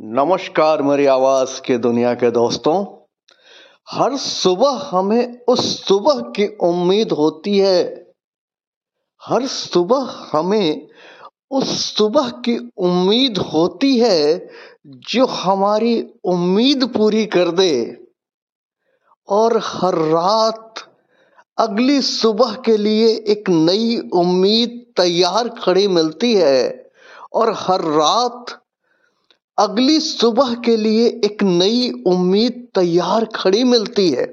नमस्कार मेरी आवाज़ के दुनिया के दोस्तों। हर सुबह हमें उस सुबह की उम्मीद होती है। हर सुबह हमें उस सुबह की उम्मीद होती है जो हमारी उम्मीद पूरी कर दे। और हर रात अगली सुबह के लिए एक नई उम्मीद तैयार खड़ी मिलती है। और हर रात अगली सुबह के लिए एक नई उम्मीद तैयार खड़ी मिलती है।